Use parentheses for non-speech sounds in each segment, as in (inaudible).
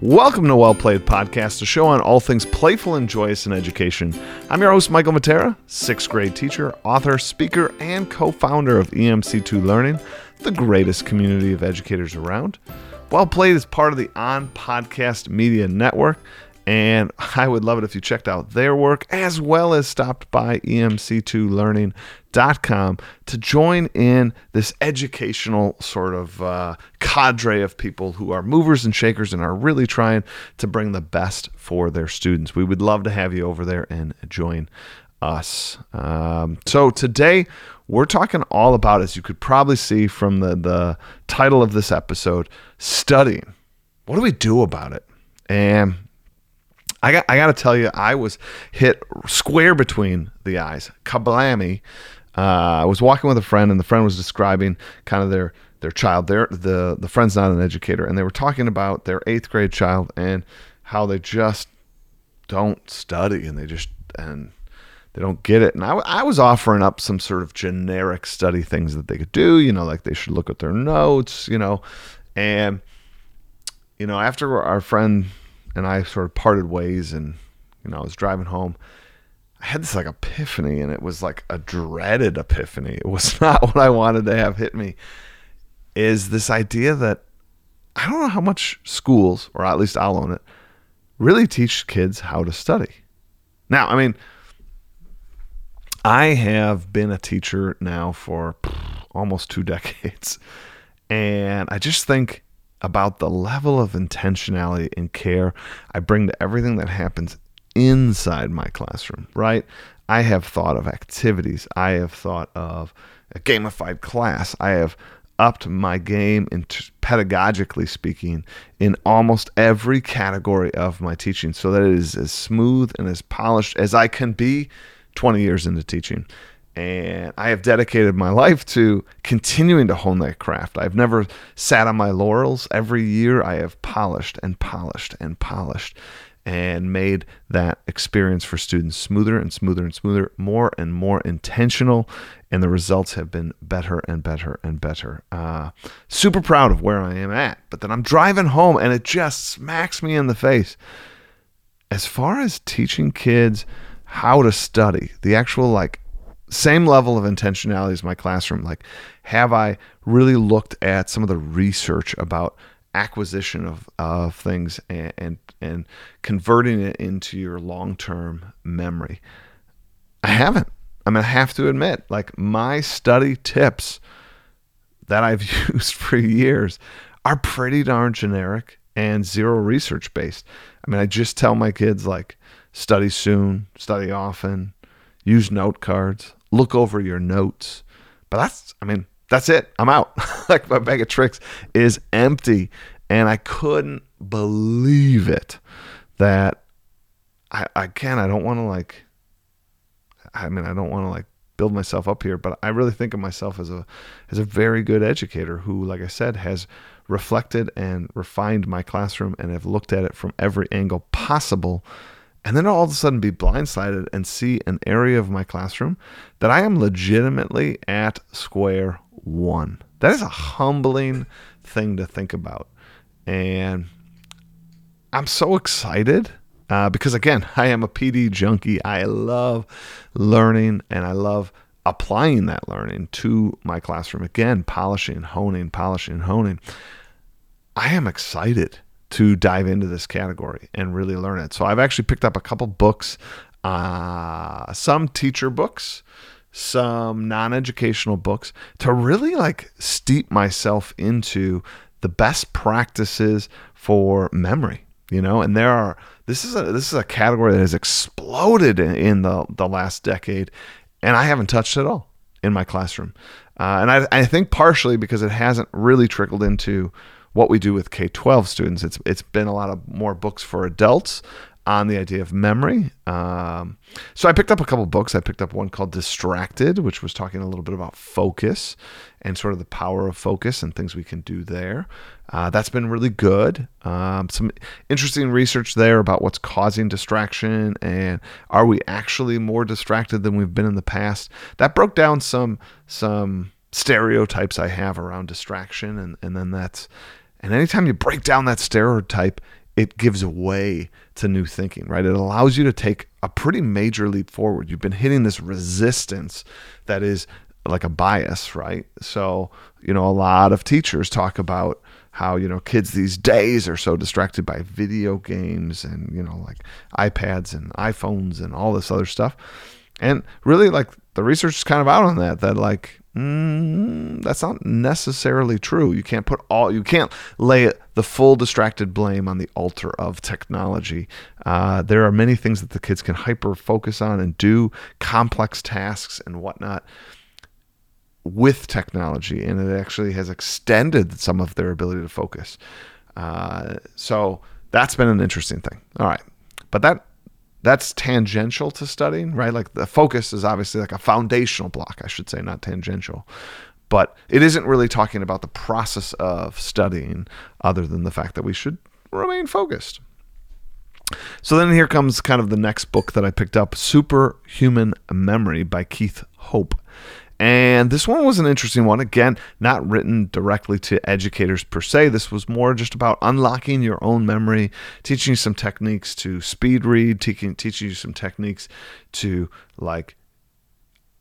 Welcome to Well Played Podcast, a show on all things playful and joyous in education. I'm your host, Michael Matera, sixth grade teacher, author, speaker, and co founder of EMC2 Learning, the greatest community of educators around. Well Played is part of the On Podcast Media Network, and (laughs) I would love it if you checked out their work as well as stopped by emc2learning.com to join in this educational sort of uh, cadre of people who are movers and shakers and are really trying to bring the best for their students. We would love to have you over there and join us. Um, so today we're talking all about, as you could probably see from the, the title of this episode, studying. What do we do about it? And I got I got to tell you, I was hit square between the eyes. Kablammy. Uh, I was walking with a friend, and the friend was describing kind of their their child. Their the the friend's not an educator, and they were talking about their eighth grade child and how they just don't study, and they just and they don't get it. And I, I was offering up some sort of generic study things that they could do, you know, like they should look at their notes, you know, and you know after our friend and I sort of parted ways and you know I was driving home. I had this like epiphany and it was like a dreaded epiphany. It was (laughs) not what I wanted to have hit me. Is this idea that I don't know how much schools or at least I'll own it really teach kids how to study. Now I mean I have been a teacher now for almost two (laughs) decades and I just think about the level of intentionality and care I bring to everything that happens inside my classroom, right? I have thought of activities, I have thought of a gamified class, I have upped my game in pedagogically speaking in almost every category of my teaching so that it is as smooth and as polished as I can be 20 years into teaching and I have dedicated my life to continuing to hone that craft. I've never sat on my laurels. Every year I have polished and polished and polished and made that experience for students smoother and smoother and smoother, more and more intentional, and the results have been better and better and better. Uh, super proud of where I am at, but then I'm driving home and it just smacks me in the face. As far as teaching kids how to study, the actual like same level of intentionality as my classroom. Like, have I really looked at some of the research about acquisition of, of things and, and, and converting it into your long term memory? I haven't. I'm mean, I have to admit, like, my study tips that I've (laughs) used for years are pretty darn generic and zero research based. I mean, I just tell my kids, like, study soon, study often, use note cards, look over your notes. But that's, I mean, that's it. I'm out. (laughs) like my bag of tricks is empty. And I couldn't believe it that I, I can. I don't want to like, I mean, I don't want to like build myself up here, but I really think of myself as a, as a very good educator who, like I said, has reflected and refined my classroom and have looked at it from every angle possible and then all of a sudden be blindsided and see an area of my classroom that I am legitimately at square one. That is a humbling thing to think about. And I'm so excited uh, because, again, (laughs) I am a PD junkie. I love learning and I love applying that learning to my classroom. Again, polishing, honing, polishing, honing. I am excited to dive into this category and really learn it. So I've actually picked up a couple books, uh, some teacher books, some non-educational books to really like steep myself into the best practices for memory you know and there are this is a this is a category that has exploded in, in the the last decade and i haven't touched it at all in my classroom uh, and I, I think partially because it hasn't really trickled into what we do with K 12 students. It's, it's been a lot of more books for adults on the idea of memory. Um, so I picked up a couple books. I picked up one called Distracted, which was talking a little bit about focus and sort of the power of focus and things we can do there. Uh, that's been really good. Um, some interesting research there about what's causing distraction and are we actually more distracted than we've been in the past. That broke down some some stereotypes I have around distraction, and and then that's and anytime you break down that stereotype it gives way to new thinking, right? It allows you to take a pretty major leap forward. You've been hitting this resistance that is like a bias, right? So, you know, a lot of teachers talk about how, you know, kids these days are so distracted by video games and, you know, like iPads and iPhones and all this other stuff. And really, like, the research is kind of out on that, that, like, mm, that's not necessarily true. You can't put all, you can't lay the full distracted blame on the altar of technology. Uh, there are many things that the kids can hyper focus on and do, complex tasks and whatnot with technology, and it actually has extended some of their ability to focus. Uh, so that's been an interesting thing. All right, but that that's tangential to studying, right? Like the focus is obviously like a foundational block, I should say, not tangential. But it isn't really talking about the process of studying, other than the fact that we should remain focused. So then here comes kind of the next book that I picked up Superhuman Memory by Keith Hope. And this one was an interesting one. Again, not written directly to educators per se. This was more just about unlocking your own memory, teaching you some techniques to speed read, teaching teaching you some techniques to like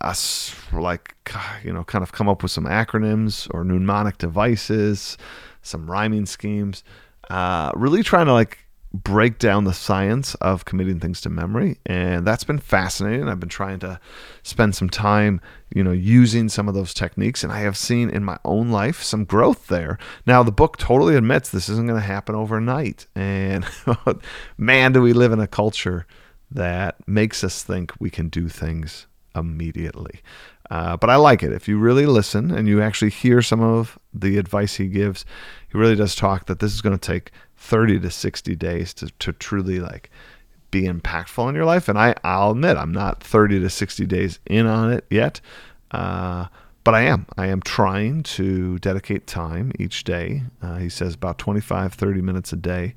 us like (sighs) you know kind of come up with some acronyms or mnemonic devices, some rhyming schemes. Uh, really trying to like break down the science of committing things to memory and that's been fascinating. I've been trying to spend some time you know using some of those techniques and i have seen in my own life some growth there. Now the book totally admits this isn't going to happen overnight and (laughs) man do we live in a culture that makes us think we can do things immediately. Uh, but i like it. If you really listen and you actually hear some of the advice he gives he really does talk that this is going to take 30 to 60 days to, to truly like be impactful in your life. And I, I'll admit, I'm not 30 to 60 days in on it yet. Uh, but I am. I am trying to dedicate time each day. Uh, he says about 25, 30 minutes a day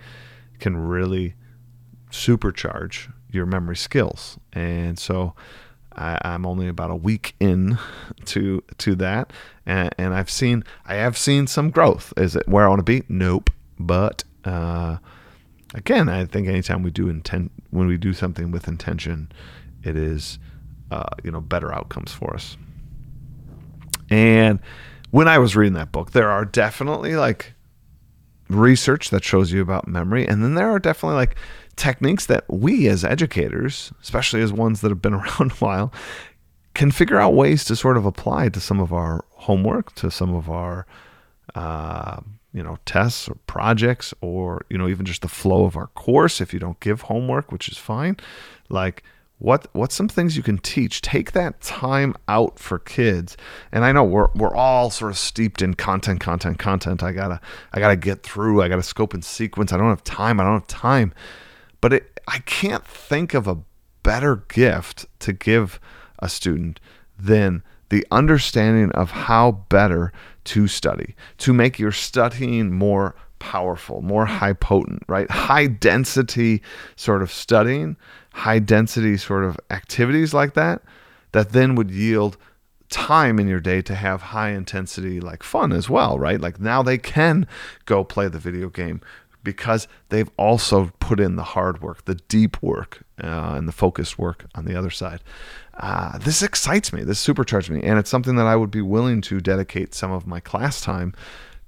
can really supercharge your memory skills. And so I, am only about a week in (laughs) to to that, and, and I've seen I have seen some growth. Is it where I want to be? Nope. But uh, again, I think anytime we do intent when we do something with intention, it is uh, you know better outcomes for us. And when I was reading that book, there are definitely like research that shows you about memory, and then there are definitely like techniques that we as educators, especially as ones that have been (laughs) around a while, can figure out ways to sort of apply to some of our homework, to some of our uh, you know tests or projects or you know even just the flow of our course if you don't give homework which is fine. Like what what's some things you can teach take that time out for kids. And i know we're we're all sort of steeped in content content content. I gotta i gotta get through i gotta scope and sequence. I don't have time i don't have time. But it i can't think of a better gift to give a student than the understanding of how better to study, to make your studying more powerful, more high potent, right? High density sort of studying, high density sort of activities like that, that then would yield time in your day to have high intensity like fun as well, right? Like now they can go play the video game because they've also put in the hard work, the deep work, uh, and the focused work on the other side. Uh, this excites me. This supercharges me, and it's something that I would be willing to dedicate some of my class time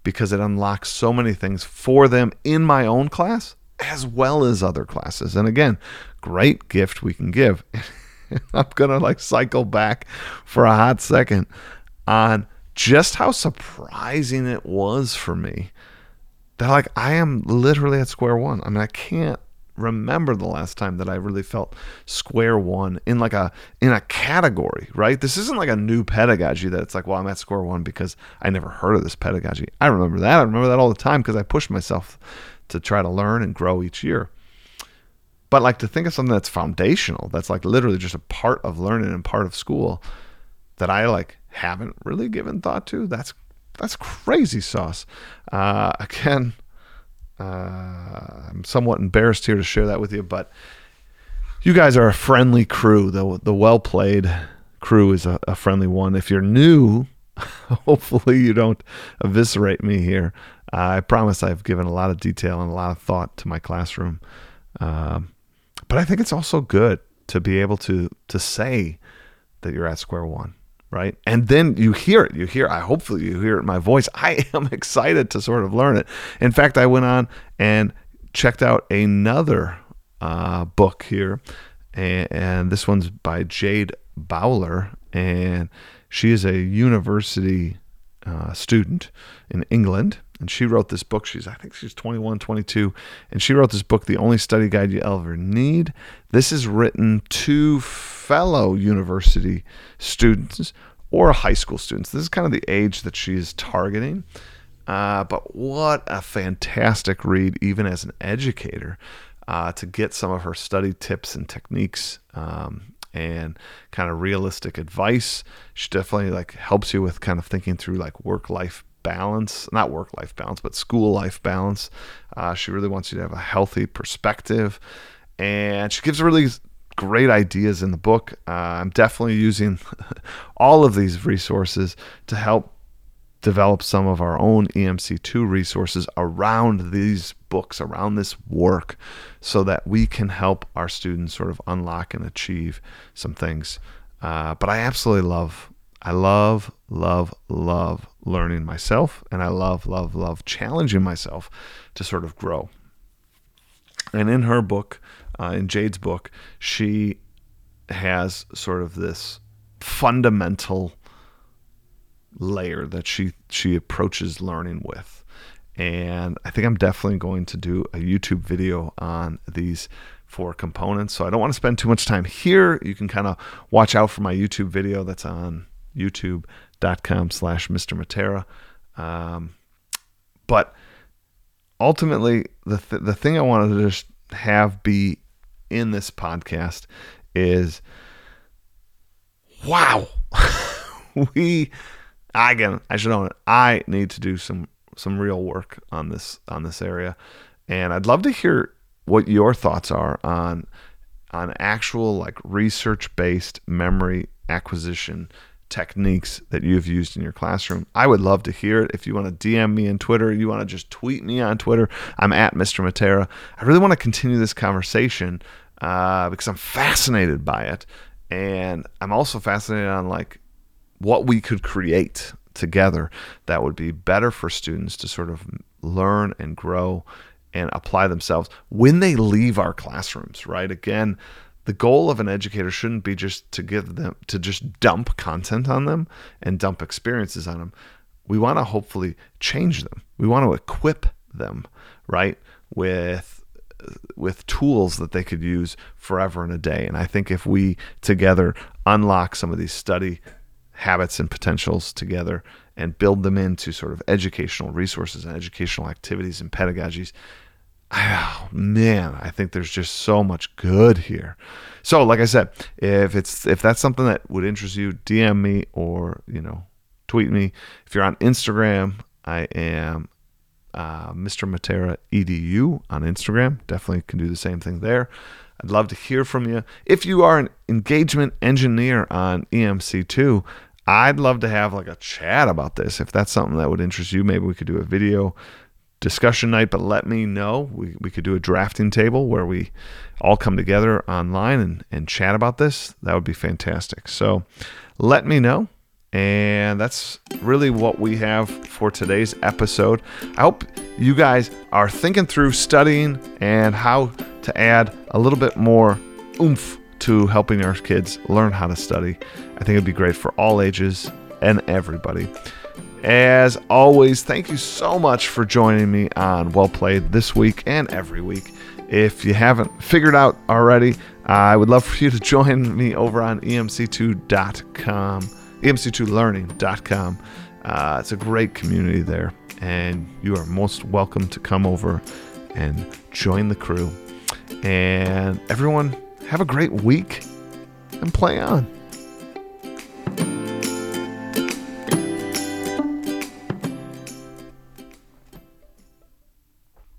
because it unlocks so many things for them in my own class as well as other classes. And again, great gift we can give. (laughs) I'm gonna like cycle back for a hot second on just how surprising it was for me that like I am literally at square one. I mean, I can't remember the last time that I really felt square one in like a in a category, right? This isn't like a new pedagogy that it's like, well, I'm at square one because I never heard of this pedagogy. I remember that. I remember that all the time because I pushed myself to try to learn and grow each year. But like to think of something that's foundational, that's like literally just a part of learning and part of school that I like haven't really given thought to, that's that's crazy sauce. Uh, (laughs) again, uh, I'm somewhat embarrassed here to share that with you, but you guys are a friendly crew. The the well played crew is a, a, friendly one. If you're new, (laughs) hopefully you don't eviscerate me here. Uh, I promise I've given a lot of detail and a lot of thought to my classroom. Um, but I think it's also good to be able to to say that you're at square one, right? And then you hear it. You hear. I hopefully you hear it in my voice. (laughs) I am excited to sort of learn it. In fact, I went on and checked out another uh, book here, and, and this one's by Jade Bowler, and she is a university uh, student in England, and she wrote this book. She's, I think she's 21, 22, and she wrote this book, The Only Study Guide You Ever Need. This is written to fellow university students or high school students. This is kind of the age that she is targeting. Uh, but what a fantastic read, even as an educator, uh, to get some of her study tips and techniques um, and kind of realistic advice. She definitely like helps you with kind of thinking through like work life balance, not work life balance, but school life balance. Uh, she really wants you to have a healthy perspective, and she gives really great ideas in the book. Uh, I'm definitely using (laughs) all of these resources to help develop some of our own EMC2 resources around these books, around this work, so that we can help our students sort of unlock and achieve some things. Uh, but I absolutely love, I love, love, love learning myself, and I love, love, love challenging myself to sort of grow. And in her book, uh, in Jade's book, she has sort of this fundamental layer that she she approaches learning with. And I think I'm definitely going to do a YouTube video on these four components. So I don't want to spend too much time here. You can kind of watch out for my YouTube video that's on youtube.com slash Mr. Matera. Um, but ultimately, the, th- the thing I wanted to just have be in this podcast is wow, (laughs) we again, I should own it. I need to do some some real work on this on this area, and I'd love to hear what your thoughts are on on actual like research based memory acquisition techniques that you've used in your classroom. I would love to hear it. If you want to DM me on Twitter, you want to just tweet me on Twitter, I'm at Mr. Matera. I really want to continue this conversation uh, because I'm fascinated by it. And I'm also fascinated on like what we could create together that would be better for students to sort of learn and grow and apply themselves when they leave our classrooms, right? Again, the goal of an educator shouldn't be just to give them to just dump content on them and dump experiences on them. We want to hopefully change them. We want to equip them, right? With with tools that they could use forever and a day. And I think if we together unlock some of these study habits and potentials together and build them into sort of educational resources and educational activities and pedagogies. Oh, man, I think there's just so much good here. So, like I said, if it's if that's something that would interest you, DM me or you know, tweet me. If you're on Instagram, I am uh, Mr. Matera edu on Instagram. Definitely can do the same thing there. I'd love to hear from you. If you are an engagement engineer on EMC2, I'd love to have like a chat about this. If that's something that would interest you, maybe we could do a video discussion night, but let me know. We, we could do a drafting table where we all come together online and, and chat about this. That would be fantastic. So let me know. And that's really what we have for today's episode. I hope you guys are thinking through studying and how to add a little bit more oomph to helping our kids learn how to study. I think it'd be great for all ages and everybody. As always, thank you so much for joining me on Well Played this week and every week. If you haven't figured out already, I would love for you to join me over on emc2.com, emc2learning.com. Uh, it's a great community there, and you are most welcome to come over and join the crew. And everyone, have a great week and play on.